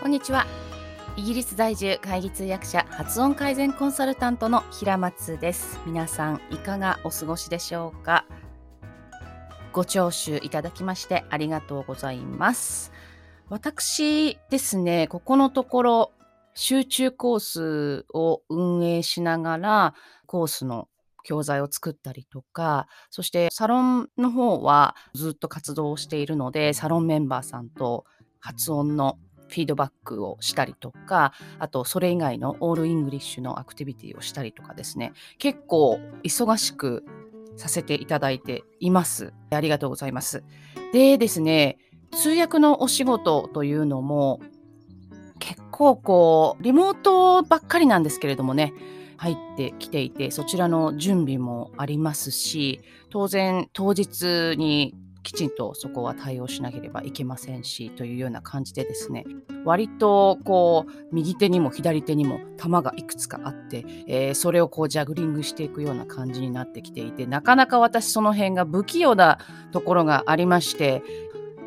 こんにちは。イギリス在住会議通訳者発音改善コンサルタントの平松です。皆さんいかがお過ごしでしょうか？ご聴取いただきましてありがとうございます。私ですねここのところ集中コースを運営しながらコースの教材を作ったりとか、そしてサロンの方はずっと活動をしているので、サロンメンバーさんと発音のフィードバックをしたりとか、あとそれ以外の all English のアクティビティをしたりとかですね、結構忙しくさせていただいています。ありがとうございます。でですね、通訳のお仕事というのも結構こうリモートばっかりなんですけれどもね入ってきていてそちらの準備もありますし当然当日にきちんとそこは対応しなければいけませんしというような感じでですね割とこう右手にも左手にも球がいくつかあって、えー、それをこうジャグリングしていくような感じになってきていてなかなか私その辺が不器用なところがありまして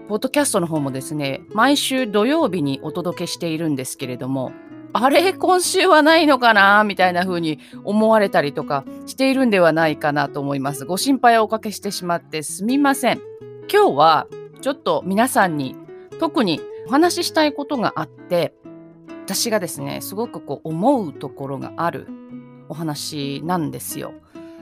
ポッドキャストの方もですね毎週土曜日にお届けしているんですけれどもあれ？今週はないのかな？みたいな風に思われたりとかしているんではないかなと思います。ご心配をおかけしてしまってすみません。今日はちょっと皆さんに特にお話ししたいことがあって私がですねすごくこう思うところがあるお話なんですよ。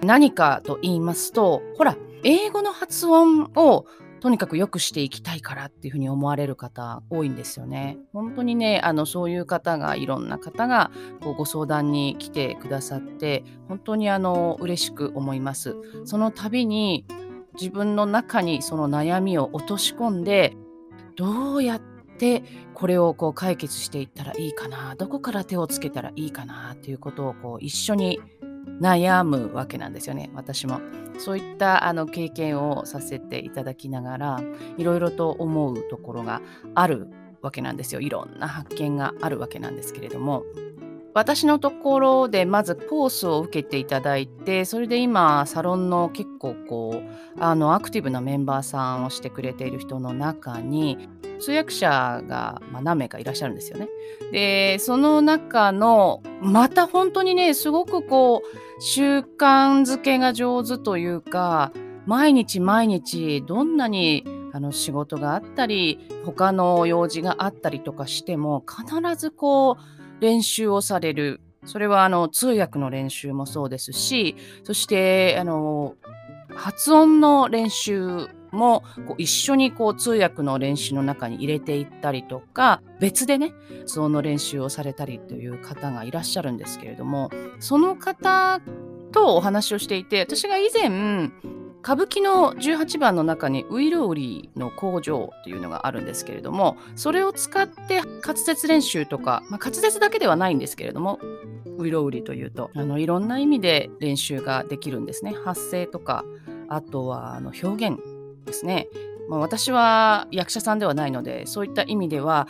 何かと言いますとほら英語の発音をとにかく良くしていきたいからっていうふうに思われる方多いんですよね。本当にねあのそういう方がいろんな方がこうご相談に来てくださって本当にあの嬉しく思います。その度に自分の中にその悩みを落とし込んでどうやってこれをこう解決していったらいいかなどこから手をつけたらいいかなということをこう一緒に悩むわけなんですよね私も。そういったあの経験をさせていただきながらいろいろと思うところがあるわけなんですよ。いろんな発見があるわけなんですけれども。私のところでまずコースを受けていただいてそれで今サロンの結構こうあのアクティブなメンバーさんをしてくれている人の中に通訳者が、まあ、何名かいらっしゃるんですよね。でその中のまた本当にねすごくこう習慣づけが上手というか毎日毎日どんなにあの仕事があったり他の用事があったりとかしても必ずこう練習をされる。それはあの通訳の練習もそうですし、そしてあの発音の練習もこう一緒にこう通訳の練習の中に入れていったりとか別でね発音の練習をされたりという方がいらっしゃるんですけれどもその方とお話をしていて私が以前歌舞伎の18番の中にウイロウリの工場っていうのがあるんですけれどもそれを使って滑舌練習とか、まあ、滑舌だけではないんですけれどもウイロウリというとあのいろんな意味で練習ができるんですね。発声とかあとはあの表現ですね、まあ、私は役者さんではないのでそういった意味では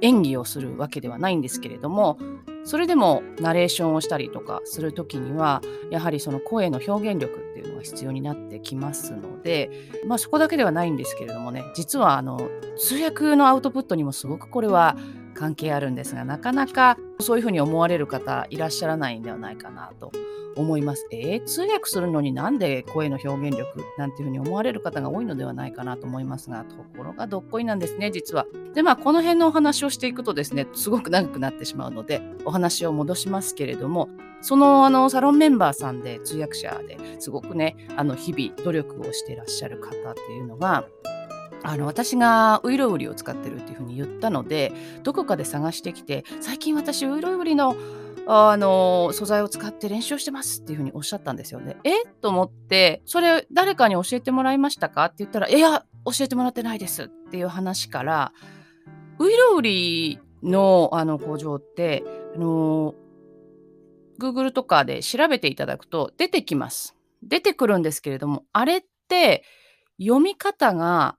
演技をするわけではないんですけれどもそれでもナレーションをしたりとかする時にはやはりその声の表現力っていうのが必要になってきますので、まあ、そこだけではないんですけれどもね実はあの通訳のアウトプットにもすごくこれは関係あるんですがなかなかそういうふうに思われる方いらっしゃらないんではないかなと思います。えー、通訳するのになんで声の表現力なんていうふうに思われる方が多いのではないかなと思いますが、ところがどっこいなんですね、実は。で、まあ、この辺のお話をしていくとですね、すごく長くなってしまうので、お話を戻しますけれども、そのあのサロンメンバーさんで通訳者ですごくね、あの日々努力をしていらっしゃる方っていうのが、あの私がウイロウリを使ってるっていうふうに言ったのでどこかで探してきて最近私ウイロウリのあの素材を使って練習してますっていうふうにおっしゃったんですよね。え？と思ってそれ誰かに教えてもらいましたかって言ったらいや教えてもらってないですっていう話からウイロウリのあの工場ってあの Google とかで調べていただくと出てきます。出てくるんですけれどもあれって読み方が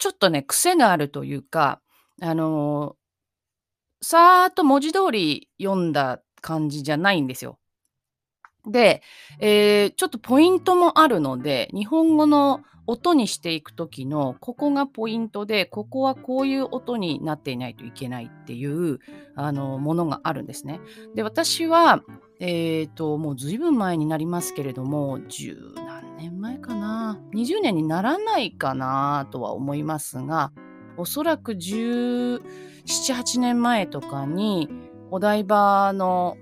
ちょっとね癖があるというかあのさーっと文字通り読んだ感じじゃないんですよ。で、えー、ちょっとポイントもあるので日本語の音にしていく時のここがポイントでここはこういう音になっていないといけないっていうあのものがあるんですね。で私はえーと、もうずいぶん前になりますけれども十何年前かな。20年にならないかなとは思いますがおそらく1718年前とかにお台場の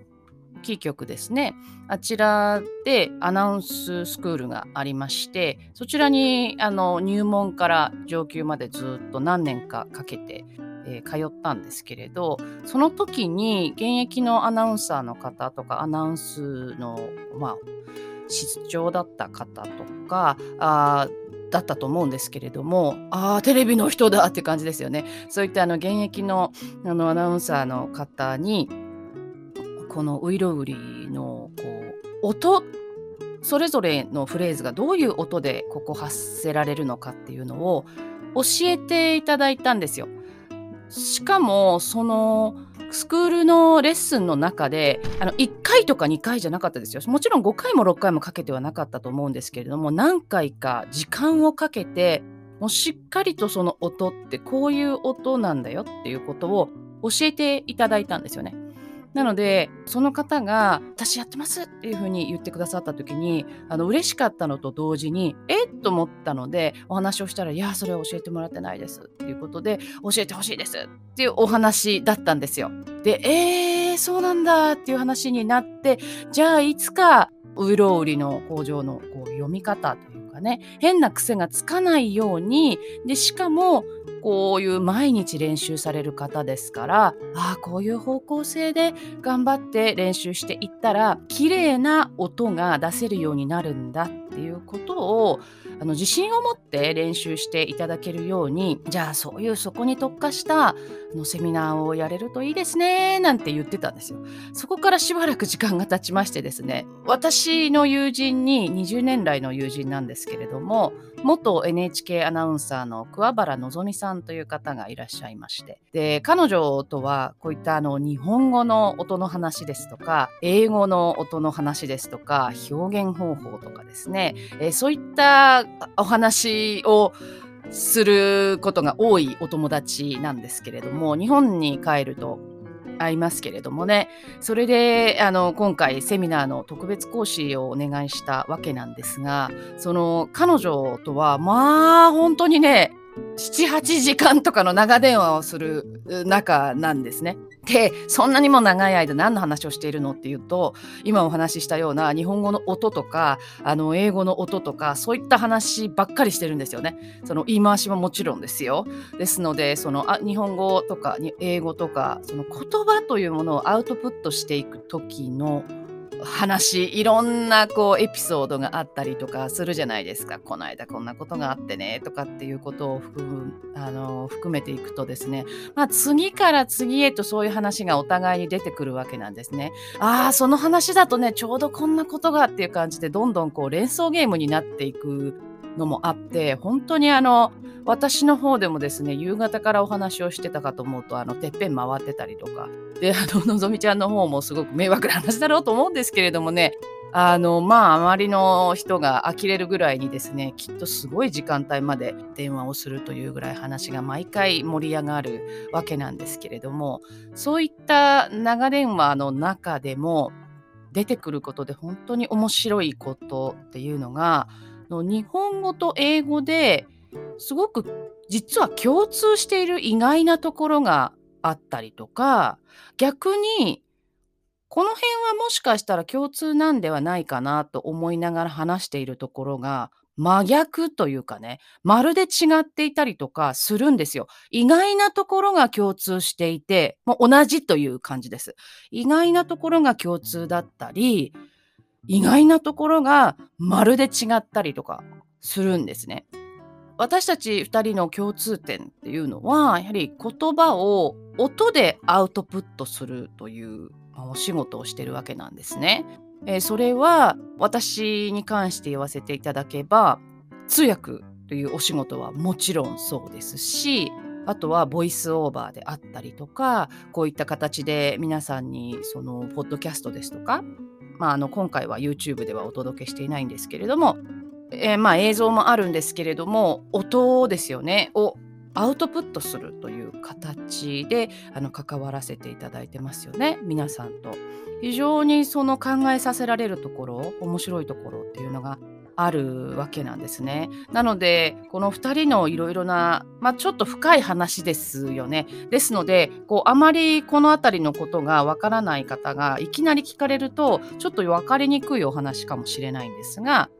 キー局ですね。あちらでアナウンススクールがありましてそちらにあの入門から上級までずっと何年かかけて、えー、通ったんですけれどその時に現役のアナウンサーの方とかアナウンスのまあ室長だった方とかあだったと思うんですけれどもああテレビの人だって感じですよねそういったあの現役のあのアナウンサーの方にこのウイロウリのこう音それぞれのフレーズがどういう音でここ発せられるのかっていうのを教えていただいたんですよ。しかもそのスクールのレッスンの中であの1回とか2回じゃなかったですよもちろん5回も6回もかけてはなかったと思うんですけれども何回か時間をかけてもうしっかりとその音ってこういう音なんだよっていうことを教えていただいたんですよね。なのでその方が「私やってます」っていうふうに言ってくださった時にあの嬉しかったのと同時に「えっ?」と思ったのでお話をしたら「いやそれは教えてもらってないです」っていうことで「教えてほしいです」っていうお話だったんですよ。で「えー、そうなんだ」っていう話になってじゃあいつかウイロウリの工場のこう読み方というかね変な癖がつかないようにでしかもこういう毎日練習される方ですからああこういう方向性で頑張って練習していったら綺麗な音が出せるようになるんだっていうことをあの自信を持って練習していただけるようにじゃあそういうそこに特化したのセミナーをやれるといいですねなんて言ってたんですよ。そこからしばらく時間が経ちましてですね私の友人に20年来の友人なんですけれども元 NHK アナウンサーの桑原希さんという方がいらっしゃいましてで彼女とはこういったあの日本語の音の話ですとか英語の音の話ですとか表現方法とかですね、え、そういったお話をすることが多いお友達なんですけれども日本に帰ると会いますけれどもねそれであの今回セミナーの特別講師をお願いしたわけなんですがその彼女とはまあ本当にね78時間とかの長電話をする中なんですね。でそんなにも長い間何の話をしているのっていうと今お話ししたような日本語の音とかあの英語の音とかそういった話ばっかりしてるんですよね。その言い回しももちろんですよ。ですのでそのあ日本語とか英語とかその言葉というものをアウトプットしていく時の話いろんなこうエピソードがあったりとかするじゃないですかこの間こんなことがあってねとかっていうことを含むあの含めていくとですね、まあ、次から次へとそういう話がお互いに出てくるわけなんですね。ああその話だとねちょうどこんなことがっていう感じでどんどんこう連想ゲームになっていくのもあって本当にあの私の方でもですね夕方からお話をしてたかと思うとあのてっぺん回ってたりとかであののぞみちゃんの方もすごく迷惑な話だろうと思うんですけれどもねあのまあ周りの人が呆れるぐらいにですねきっとすごい時間帯まで電話をするというぐらい話が毎回盛り上がるわけなんですけれどもそういった長電話の中でも出てくることで本当に面白いことっていうのがの日本語と英語ですごく実は共通している意外なところがあったりとか逆にこの辺はもしかしたら共通なんではないかなと思いながら話しているところが真逆というかねまるで違っていたりとかするんですよ。意外なところが共通していてもう同じという感じです。意外なところが共通だったり意外なところがまるで違ったりとかするんですね。私たち2人の共通点っていうのはやはり言葉を音でアウトプットするというお仕事をしてるわけなんですね。えー、それは私に関して言わせていただけば通訳というお仕事はもちろんそうですしあとはボイスオーバーであったりとかこういった形で皆さんにそのポッドキャストですとかまあ、あの今回は YouTube ではお届けしていないんですけれども、えー、まあ映像もあるんですけれども音ですよねをアウトプットするという形であの関わらせていただいてますよね皆さんと。非常にその考えさせられるところ面白いところっていうのがあるわけなんですね。なのでこの2人のいろいろな、まあ、ちょっと深い話ですよね。ですのでこうあまりこの辺りのことがわからない方がいきなり聞かれるとちょっと分かりにくいお話かもしれないんですが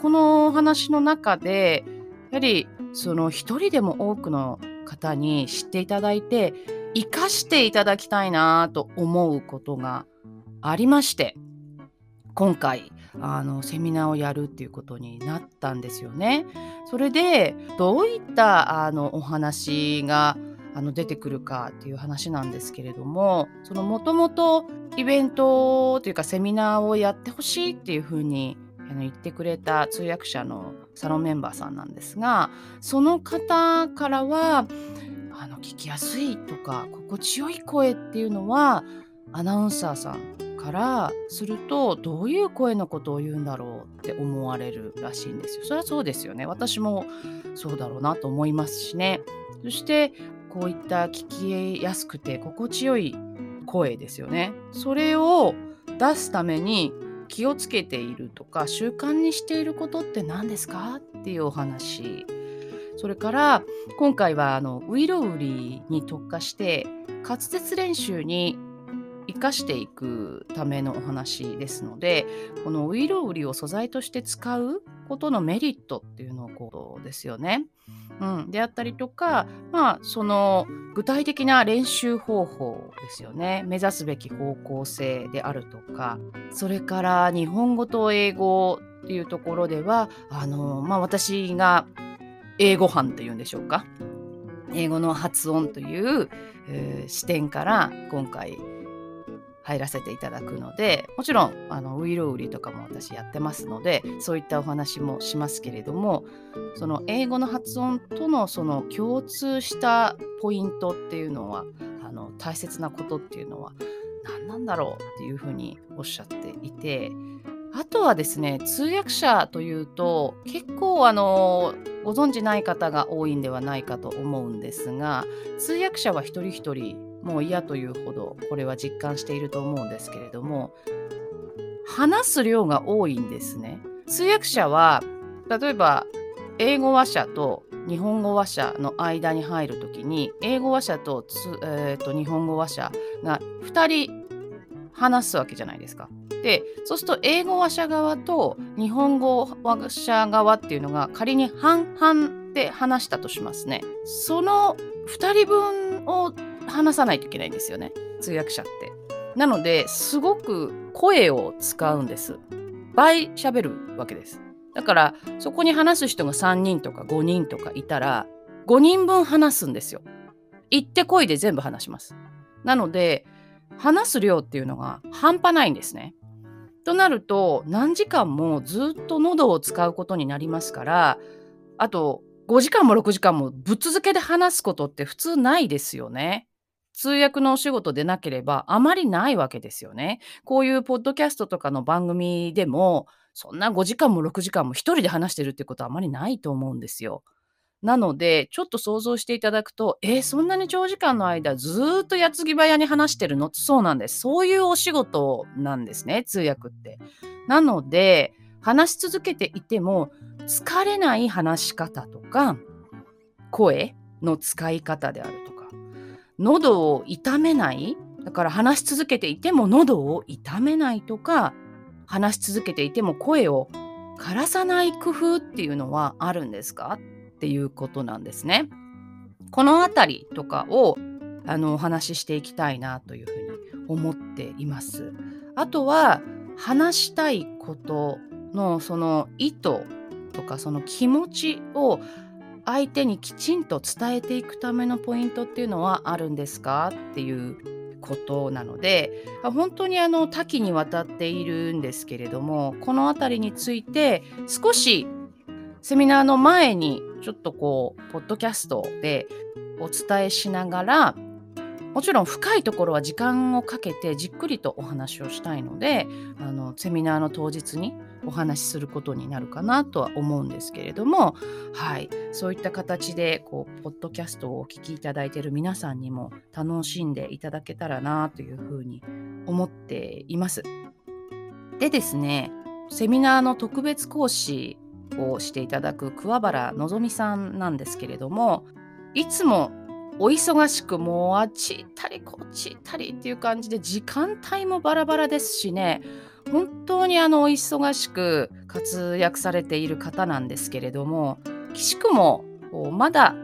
このお話の中でやはりその一人でも多くの方に知っていただいて生かしていただきたいなと思うことがありまして今回あのセミナーをやるっていうことになったんですよね。それでどういったあのお話があの出てくるかっていう話なんですけれどもそのもともとイベントというかセミナーをやってほしいっていうふうに言ってくれた通訳者のサロンメンバーさんなんですがその方からはあの聞きやすいとか心地よい声っていうのはアナウンサーさんからするとどういう声のことを言うんだろうって思われるらしいんですよ。それはそうですよね。私もそうだろうなと思いますしね。そしてこういった聞きやすくて心地よい声ですよね。それを出すために気をつけているとか習慣にしていることって何ですか？っていうお話。それから今回はあのウイロウリに特化して滑舌練習に生かしていくためのお話ですのでこのウイロウリを素材として使うことのメリットっていうのをことですよね。うん、であったりとか、まあ、その具体的な練習方法ですよね。目指すべき方向性であるとかそれから日本語と英語っていうところではあの、まあ、私が英語班というんでしょうか。英語の発音という、えー、視点から今回入らせていただくのでもちろんあのウイロウリとかも私やってますのでそういったお話もしますけれどもその英語の発音とのその共通したポイントっていうのはあの大切なことっていうのは何なんだろうっていうふうにおっしゃっていてあとはですね通訳者というと結構あのご存じない方が多いんではないかと思うんですが通訳者は一人一人もう嫌というほどこれは実感していると思うんですけれども話す量が多いんですね。通訳者は例えば英語話者と日本語話者の間に入る時に英語話者と,、えーと、日本語話者が2人話すわけじゃないですか。でそうすると英語話者側と日本語話者側っていうのが仮に半々で話したとしますね。その2人分を話さないといけないんですよね通訳者って。なのですごく声を使うんです。倍喋るわけです。だからそこに話す人が3人とか5人とかいたら5人分話すんですよ。行ってこいで全部話します。なので話す量っていうのが半端ないんですね。となると何時間もずっと喉を使うことになりますからあと5時間も6時間もぶっ続けで話すことって普通ないですよね。通訳のお仕事でなければあまりないわけですよね。こういうポッドキャストとかの番組でもそんな5時間も6時間も1人で話してるってことはあまりないと思うんですよ。なのでちょっと想像していただくとえー、そんなに長時間の間ずっと矢継ぎ早に話してるの？そうなんです。そういうお仕事なんですね通訳って。なので話し続けていても疲れない話し方とか声の使い方である喉を痛めない？だから話し続けていても喉を痛めないとか話し続けていても声を枯らさない工夫っていうのはあるんですか？っていうことなんですね。この辺りとかをあのお話ししていきたいなというふうに思っています。あとは話したいことのその意図とかその気持ちを相手にきちんと伝えていくためのポイントっていうのはあるんですかっていうことなので本当にあの多岐にわたっているんですけれどもこの辺りについて少しセミナーの前にちょっとこうポッドキャストでお伝えしながらもちろん深いところは時間をかけてじっくりとお話をしたいのであのセミナーの当日にお話しすることになるかなとは思うんですけれども、はい、そういった形でこうポッドキャストをお聞きいただいている皆さんにも楽しんでいただけたらなというふうに思っています。でですねセミナーの特別講師をしていただく桑原のぞみさんなんですけれどもいつもお忙しくもうあっち行ったりこっち行ったりっていう感じで時間帯もバラバラですしね本当にあのお忙しく活躍されている方なんですけれども岸くもまだ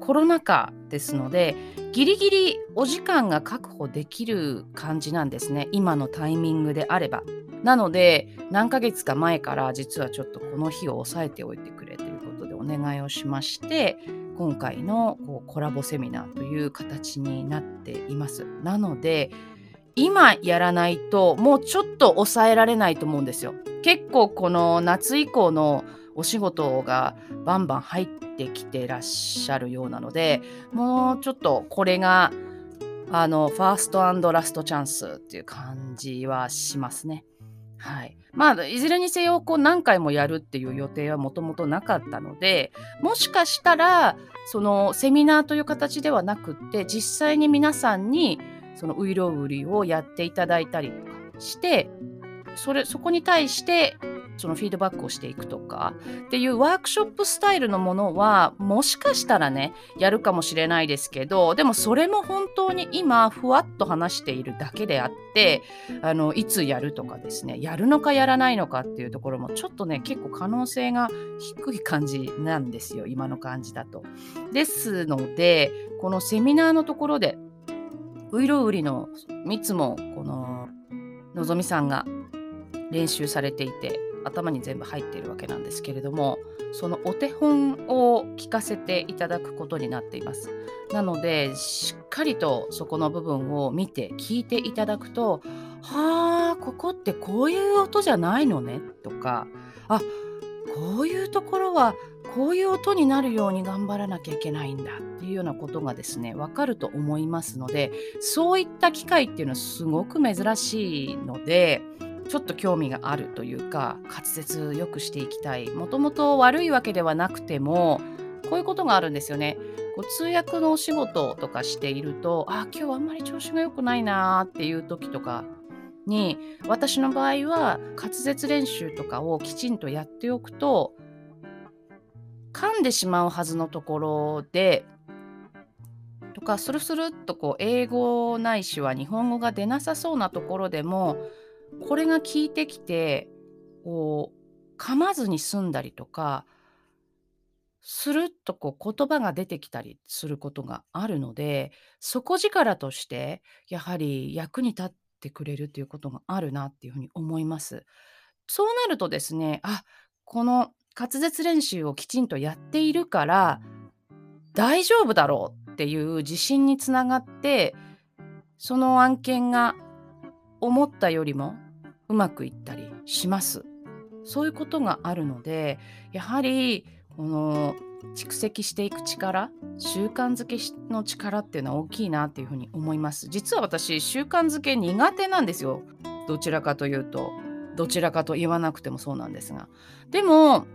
コロナ禍ですのでギリギリお時間が確保できる感じなんですね今のタイミングであれば。なので何ヶ月か前から実はちょっとこの日を押さえておいてくれということでお願いをしまして今回のこうコラボセミナーという形になっています。なので今やらないともうちょっと抑えられないと思うんですよ。結構この夏以降のお仕事がバンバン入ってきてらっしゃるようなのでもうちょっとこれがあのファーストラストチャンスっていう感じはしますね。はい。まあ、いずれにせよ、こう、何回もやるっていう予定はもともとなかったので、もしかしたら、その、セミナーという形ではなくって、実際に皆さんに、その、ウイロウリをやっていただいたりとかして、それ、そこに対して、そのフィードバックをしていくとかっていうワークショップスタイルのものはもしかしたらねやるかもしれないですけどでもそれも本当に今ふわっと話しているだけであってあのいつやるとかですねやるのかやらないのかっていうところもちょっとね結構可能性が低い感じなんですよ今の感じだと。ですのでこのセミナーのところでウイロウリの3つもこののぞみさんが練習されていて頭に全部入っているわけなんですけれどもそのお手本を聞かせていただくことになっています。なのでしっかりとそこの部分を見て聞いていただくとはあここってこういう音じゃないのねとかあこういうところはこういう音になるように頑張らなきゃいけないんだっていうようなことがですね分かると思いますのでそういった機会っていうのはすごく珍しいのでちょっと興味があるというか滑舌よくしていきたいもともと悪いわけではなくてもこういうことがあるんですよね。こう通訳のお仕事とかしているとあ今日あんまり調子が良くないなっていう時とかに私の場合は滑舌練習とかをきちんとやっておくと噛んでしまうはずのところでとかスルスルっとこう英語ないしは日本語が出なさそうなところでもこれが効いてきてこう噛まずに済んだりとかスルッとこう言葉が出てきたりすることがあるので底力としてやはり役に立ってくれるということがあるなっていうふうに思います。そうなるとですねあこの滑舌練習をきちんとやっているから大丈夫だろうっていう自信につながってその案件が思ったよりもうまくいったりします。そういうことがあるのでやはりこの蓄積していく力習慣づけの力っていうのは大きいなっていうふうに思います。実は私習慣づけ苦手なんですよ。どちらかというと。どちらかと言わなくてもそうなんですが。でも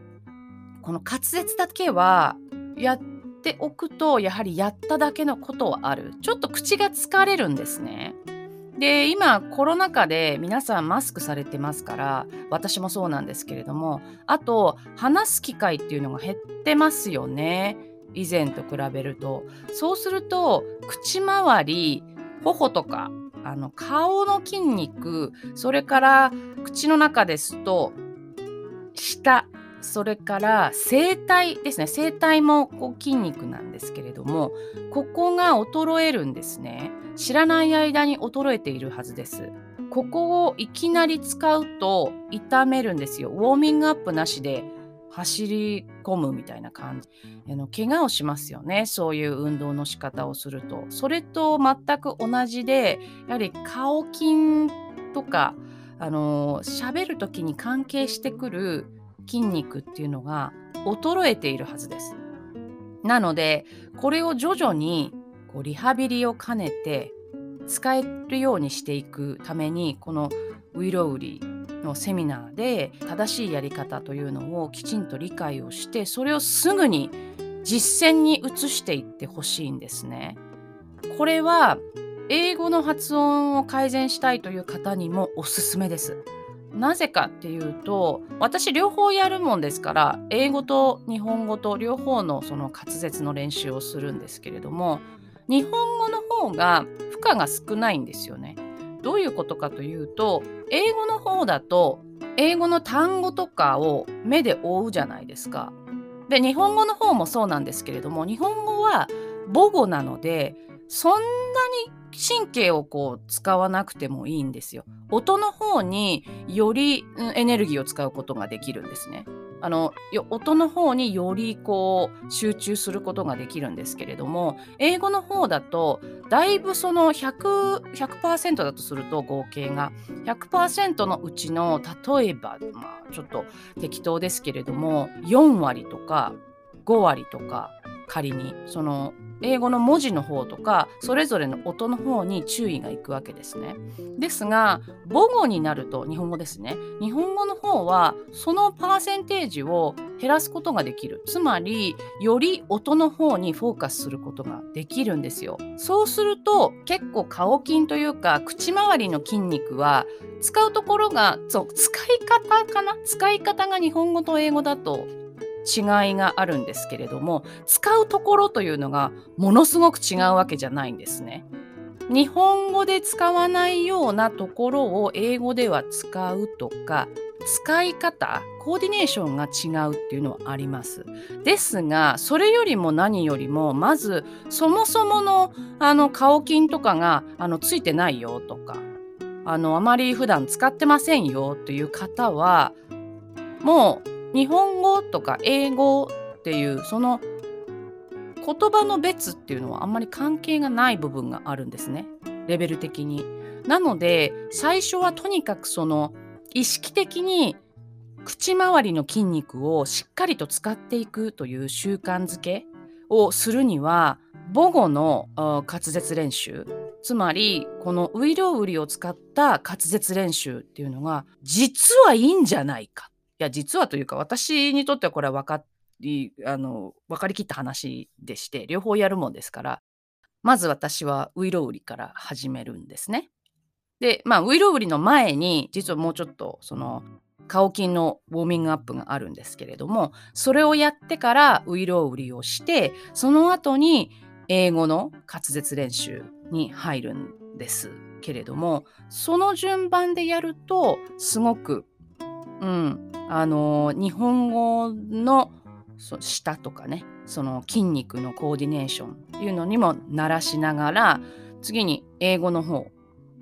この滑舌だけはやっておくとやはりやっただけのことはある。ちょっと口が疲れるんですね。で今コロナ禍で皆さんマスクされてますから私もそうなんですけれどもあと話す機会っていうのが減ってますよね。以前と比べると。そうすると口周り頬とかあの顔の筋肉それから口の中ですと舌それから声帯ですね。声帯もこう筋肉なんですけれどもここが衰えるんですね。知らない間に衰えているはずです。ここをいきなり使うと痛めるんですよ。ウォーミングアップなしで走り込むみたいな感じ。あの怪我をしますよね。そういう運動の仕方をすると。それと全く同じでやはり顔筋とかあの喋る時に関係してくる筋肉っていうのが衰えているはずです。なのでこれを徐々にこうリハビリを兼ねて使えるようにしていくためにこのウイロウリのセミナーで正しいやり方というのをきちんと理解をしてそれをすぐに実践に移していってほしいんですね。これは英語の発音を改善したいという方にもおすすめです。なぜかっていうと私両方やるもんですから英語と日本語と両方のその滑舌の練習をするんですけれども日本語の方が負荷が少ないんですよね。どういうことかというと英語の方だと英語の単語とかを目で追うじゃないですか。で日本語の方もそうなんですけれども日本語は母語なのでそんなに神経をこう使わなくてもいいんですよ。音の方によりエネルギーを使うことができるんですね。あの音の方によりこう集中することができるんですけれども英語の方だとだいぶその 100%, 100だとすると合計が100%のうちの例えば、まあ、ちょっと適当ですけれども4割とか5割とか仮にその英語の文字の方とかそれぞれの音の方に注意がいくわけですね。ですが母語になると日本語ですね日本語の方はそのパーセンテージを減らすことができるつまりより音の方にフォーカスすることができるんですよ。そうすると結構顔筋というか口周りの筋肉は使うところがそう使い方かな？使い方が日本語と英語だと違いがあるんですけれども使うところというのがものすごく違うわけじゃないんですね。日本語で使わないようなところを英語では使うとか使い方コーディネーションが違うっていうのはあります。ですがそれよりも何よりもまずそもそものあの顔筋とかがあのついてないよとかあのあまり普段使ってませんよという方はもう日本語とか英語っていうその言葉の別っていうのはあんまり関係がない部分があるんですね。レベル的に。なので最初はとにかくその意識的に口周りの筋肉をしっかりと使っていくという習慣づけをするには母語の滑舌練習。つまりこのウイロウリを使った滑舌練習っていうのが実はいいんじゃないか。や実はというか私にとってはこれは分かりあの分かりきった話でして両方やるもんですからまず私はウイロウリから始めるんですね。でまあウイロウリの前に実はもうちょっとその顔筋のウォーミングアップがあるんですけれどもそれをやってからウイロウリをしてその後に英語の滑舌練習に入るんですけれどもその順番でやるとすごくうん、あの日本語の舌とかねその筋肉のコーディネーションっていうのにも慣らしながら次に英語の方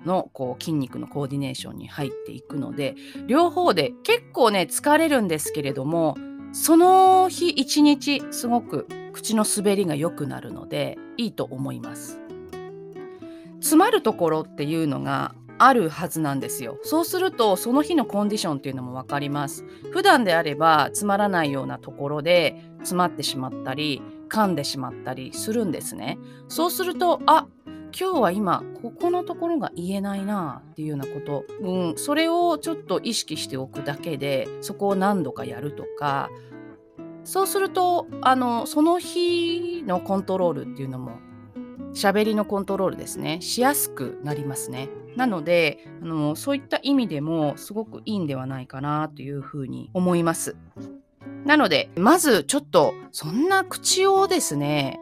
のこう筋肉のコーディネーションに入っていくので両方で結構ね疲れるんですけれどもその日一日すごく口の滑りが良くなるのでいいと思います。詰まるところっていうのがあるはずなんですよ。そうするとその日のコンディションっていうのも分かります。普段であればつまらないようなところで詰まってしまったり噛んでしまったりするんですね。そうするとあ今日は今ここのところが言えないなっていうようなこと、うん、それをちょっと意識しておくだけでそこを何度かやるとか。そうするとあのその日のコントロールっていうのも喋りのコントロールですね。しやすくなりますね。なのであのそういった意味でもすごくいいんではないかなというふうに思います。なのでまずちょっとそんな口をですね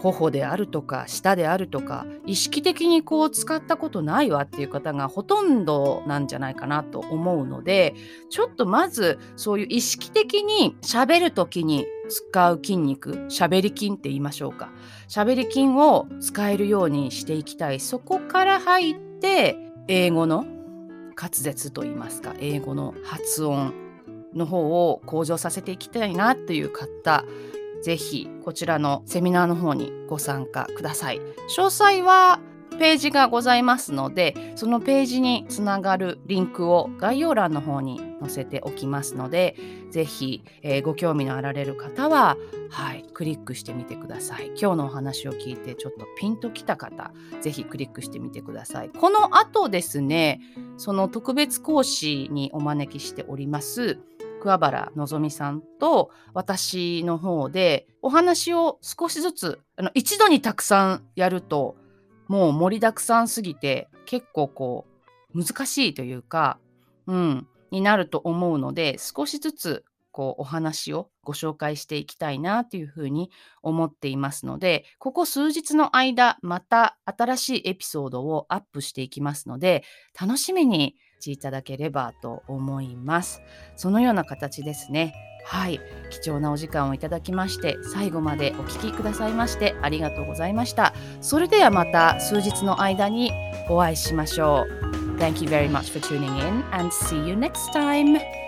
頬であるとか舌であるとか意識的にこう使ったことないわっていう方がほとんどなんじゃないかなと思うのでちょっとまずそういう意識的に喋る時に使う筋肉喋り筋って言いましょうか喋り筋を使えるようにしていきたいそこから入って英語の滑舌といいますか英語の発音の方を向上させていきたいなという方ぜひこちらのセミナーの方にご参加ください。詳細はページがございますのでそのページにつながるリンクを概要欄の方に載せておきますのでぜひ、えー、ご興味のあられる方は、はい、クリックしてみてください。今日のお話を聞いてちょっとピンときた方ぜひクリックしてみてください。この後ですねその特別講師にお招きしております桑原のぞみさんと私の方でお話を少しずつあの一度にたくさんやるともう盛りだくさんすぎて結構こう難しいというか、うん、になると思うので少しずつこうお話をご紹介していきたいなというふうに思っていますのでここ数日の間また新しいエピソードをアップしていきますので楽しみにしていただければと思います。そのような形ですね。はい。貴重なお時間をいただきまして最後までお聴きくださいましてありがとうございました。それではまた数日の間にお会いしましょう。Thank you very much for tuning in and see you next time.